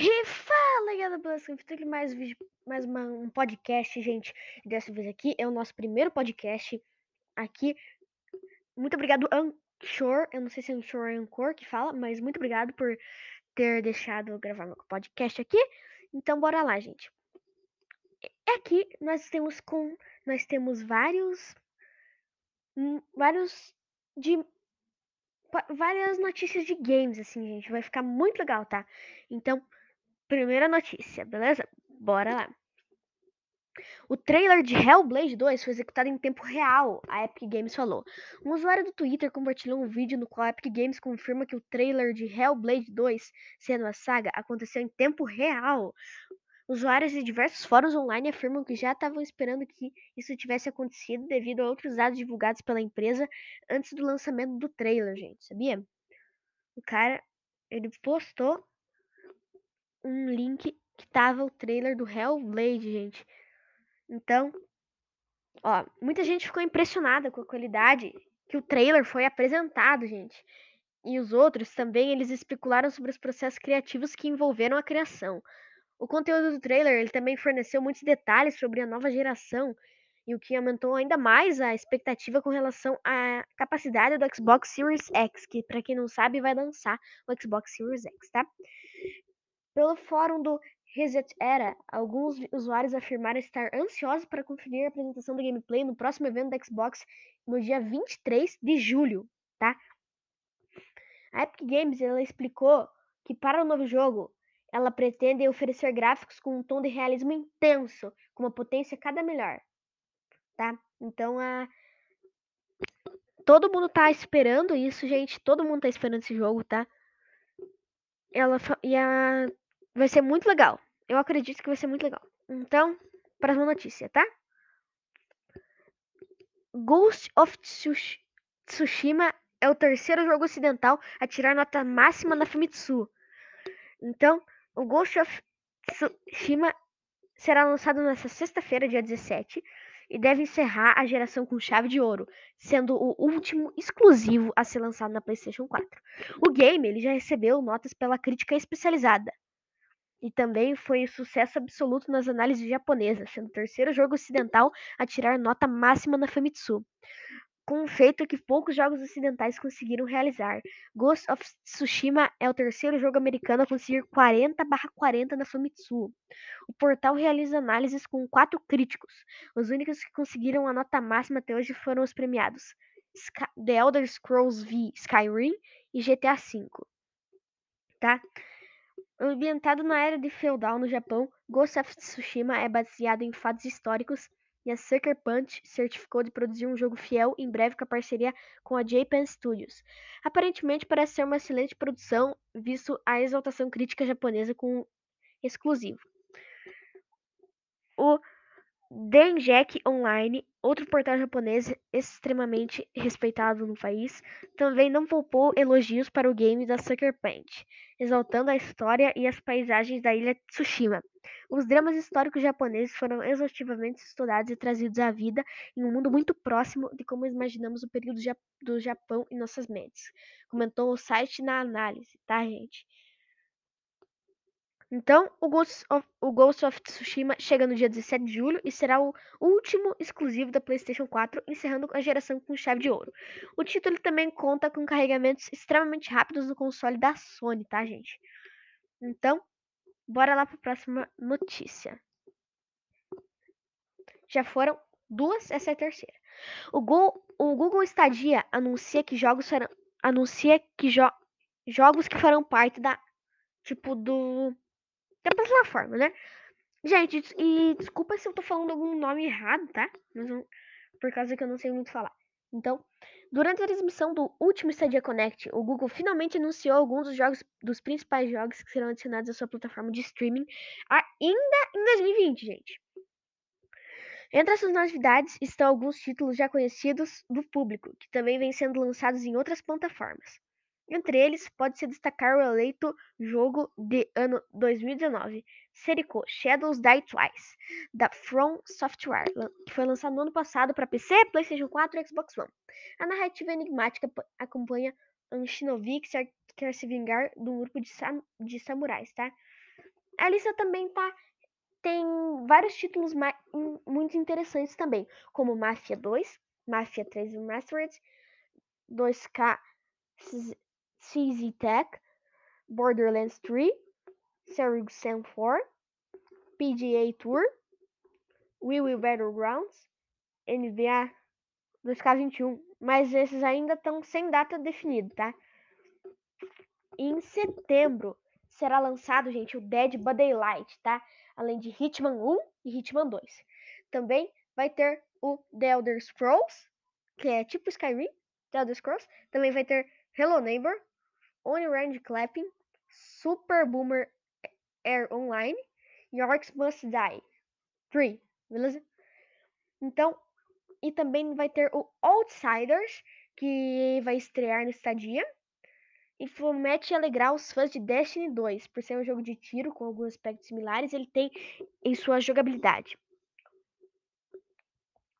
E fala, galera, beleza? Aqui mais, mais uma, um podcast, gente. Dessa vez aqui é o nosso primeiro podcast aqui. Muito obrigado, Anchor. Eu não sei se é Anchor ou Anchor que fala, mas muito obrigado por ter deixado eu gravar meu podcast aqui. Então, bora lá, gente. Aqui nós temos com nós temos vários hum, vários de várias notícias de games assim, gente. Vai ficar muito legal, tá? Então, Primeira notícia, beleza? Bora lá. O trailer de Hellblade 2 foi executado em tempo real, a Epic Games falou. Um usuário do Twitter compartilhou um vídeo no qual a Epic Games confirma que o trailer de Hellblade 2, sendo a saga, aconteceu em tempo real. Usuários de diversos fóruns online afirmam que já estavam esperando que isso tivesse acontecido devido a outros dados divulgados pela empresa antes do lançamento do trailer, gente, sabia? O cara, ele postou um link que tava o trailer do Hellblade, gente. Então, ó, muita gente ficou impressionada com a qualidade que o trailer foi apresentado, gente. E os outros também, eles especularam sobre os processos criativos que envolveram a criação. O conteúdo do trailer, ele também forneceu muitos detalhes sobre a nova geração e o que aumentou ainda mais a expectativa com relação à capacidade do Xbox Series X, que para quem não sabe vai lançar o Xbox Series X, tá? Pelo fórum do Reset Era, alguns usuários afirmaram estar ansiosos para conferir a apresentação do gameplay no próximo evento da Xbox no dia 23 de julho, tá? A Epic Games ela explicou que para o novo jogo ela pretende oferecer gráficos com um tom de realismo intenso, com uma potência cada melhor, tá? Então a todo mundo tá esperando isso, gente. Todo mundo tá esperando esse jogo, tá? Ela e a Vai ser muito legal. Eu acredito que vai ser muito legal. Então, próxima notícia, tá? Ghost of Tsushima é o terceiro jogo ocidental a tirar nota máxima na Famitsu. Então, o Ghost of Tsushima será lançado nesta sexta-feira, dia 17, e deve encerrar a geração com chave de ouro, sendo o último exclusivo a ser lançado na PlayStation 4. O game ele já recebeu notas pela crítica especializada, e também foi sucesso absoluto nas análises japonesas, sendo o terceiro jogo ocidental a tirar nota máxima na Famitsu, com um feito que poucos jogos ocidentais conseguiram realizar. Ghost of Tsushima é o terceiro jogo americano a conseguir 40/40 na Famitsu. O portal realiza análises com quatro críticos. Os únicos que conseguiram a nota máxima até hoje foram os premiados The Elder Scrolls V Skyrim e GTA V. Tá? Ambientado na era de feudal no Japão, Ghost of Tsushima é baseado em fatos históricos e a Sucker Punch certificou de produzir um jogo fiel em breve com a parceria com a Japan Studios. Aparentemente parece ser uma excelente produção, visto a exaltação crítica japonesa com exclusivo. O Denjek Online, outro portal japonês extremamente respeitado no país, também não poupou elogios para o game da Sucker Punch, exaltando a história e as paisagens da ilha Tsushima. Os dramas históricos japoneses foram exaustivamente estudados e trazidos à vida em um mundo muito próximo de como imaginamos o período do Japão em nossas mentes, comentou o site na análise, tá, gente? Então, o Ghost, of, o Ghost of Tsushima chega no dia 17 de julho e será o último exclusivo da PlayStation 4, encerrando a geração com chave de ouro. O título também conta com carregamentos extremamente rápidos no console da Sony, tá, gente? Então, bora lá para a próxima notícia. Já foram duas, essa é a terceira. O, Go, o Google Stadia anuncia que jogos farão, anuncia que jo, jogos que farão parte da tipo do da plataforma, né? Gente, e desculpa se eu tô falando algum nome errado, tá? Mas por causa que eu não sei muito falar. Então, durante a transmissão do último Stadia Connect, o Google finalmente anunciou alguns dos jogos dos principais jogos que serão adicionados à sua plataforma de streaming ainda em 2020, gente. Entre essas novidades estão alguns títulos já conhecidos do público, que também vêm sendo lançados em outras plataformas. Entre eles, pode-se destacar o eleito jogo de ano 2019, Serico Shadows Die Twice, da From Software, que foi lançado no ano passado para PC, PlayStation 4 e Xbox One. A narrativa enigmática acompanha um que quer se vingar de um grupo de, sam de samurais, tá? a lista também tá tem vários títulos muito interessantes também, como Mafia 2, Mafia 3 Remastered, 2K CZ Tech, Borderlands 3, Serial Sam 4, PGA Tour, We Will Battlegrounds, NBA 2K21, mas esses ainda estão sem data definida, tá? Em setembro será lançado, gente, o Dead by Daylight, tá? Além de Hitman 1 e Hitman 2. Também vai ter o The Elder Scrolls, que é tipo Skyrim, The Elder Scrolls. Também vai ter Hello Neighbor, Only Range Clapping, Super Boomer Air Online e Orcs Must Die 3, beleza? Então, e também vai ter o Outsiders, que vai estrear no Stadia. E promete alegrar os fãs de Destiny 2, por ser um jogo de tiro com alguns aspectos similares, ele tem em sua jogabilidade.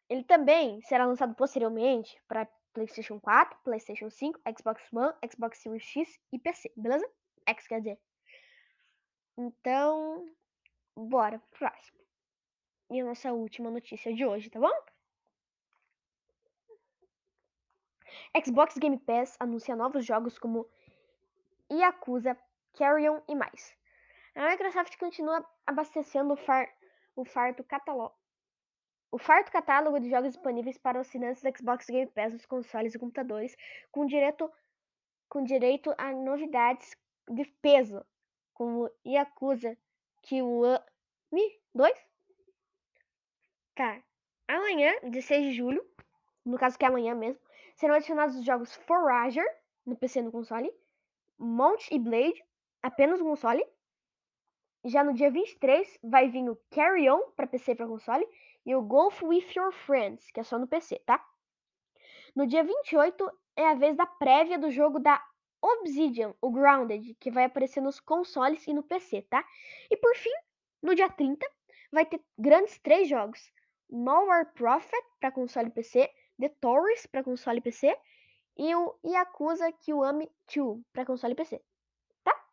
Ele também será lançado posteriormente para PlayStation 4, PlayStation 5, Xbox One, Xbox Series X e PC, beleza? X quer dizer. Então, bora pro próximo. E a nossa última notícia de hoje, tá bom? Xbox Game Pass anuncia novos jogos como Yakuza, Carrion e mais. A Microsoft continua abastecendo o, far, o farto catálogo. O farto catálogo de jogos disponíveis para os assinantes do Xbox Game Pass nos consoles e computadores, com direito, com direito a novidades de peso, como Yakuza Kiwami 2. Tá. Amanhã, 16 de julho, no caso que é amanhã mesmo, serão adicionados os jogos Forager, no PC e no console, Mount e Blade, apenas no console. Já no dia 23 vai vir o Carry On para PC e para console e o Golf with Your Friends, que é só no PC, tá? No dia 28 é a vez da prévia do jogo da Obsidian, o Grounded, que vai aparecer nos consoles e no PC, tá? E por fim, no dia 30, vai ter grandes três jogos: Malware Prophet para console e PC, The Taurus para console e PC e o Yakuza Kiwami 2 para console e PC, tá?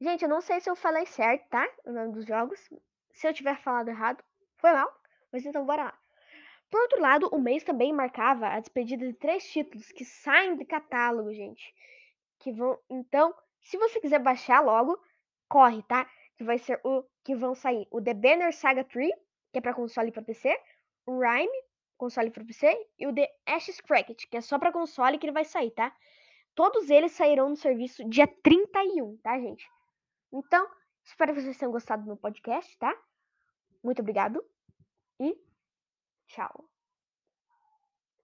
Gente, eu não sei se eu falei certo, tá? O nome dos jogos. Se eu tiver falado errado, foi mal, mas então bora lá. Por outro lado, o mês também marcava a despedida de três títulos que saem de catálogo, gente. Que vão, então, se você quiser baixar logo, corre, tá? Que vai ser o que vão sair o The Banner Saga 3, que é para console e para PC, o Rhyme, console para PC, e o The Ashes Cracked, que é só para console que ele vai sair, tá? Todos eles sairão no serviço dia 31, tá, gente? Então, espero que vocês tenham gostado do meu podcast, tá? Muito obrigado e tchau.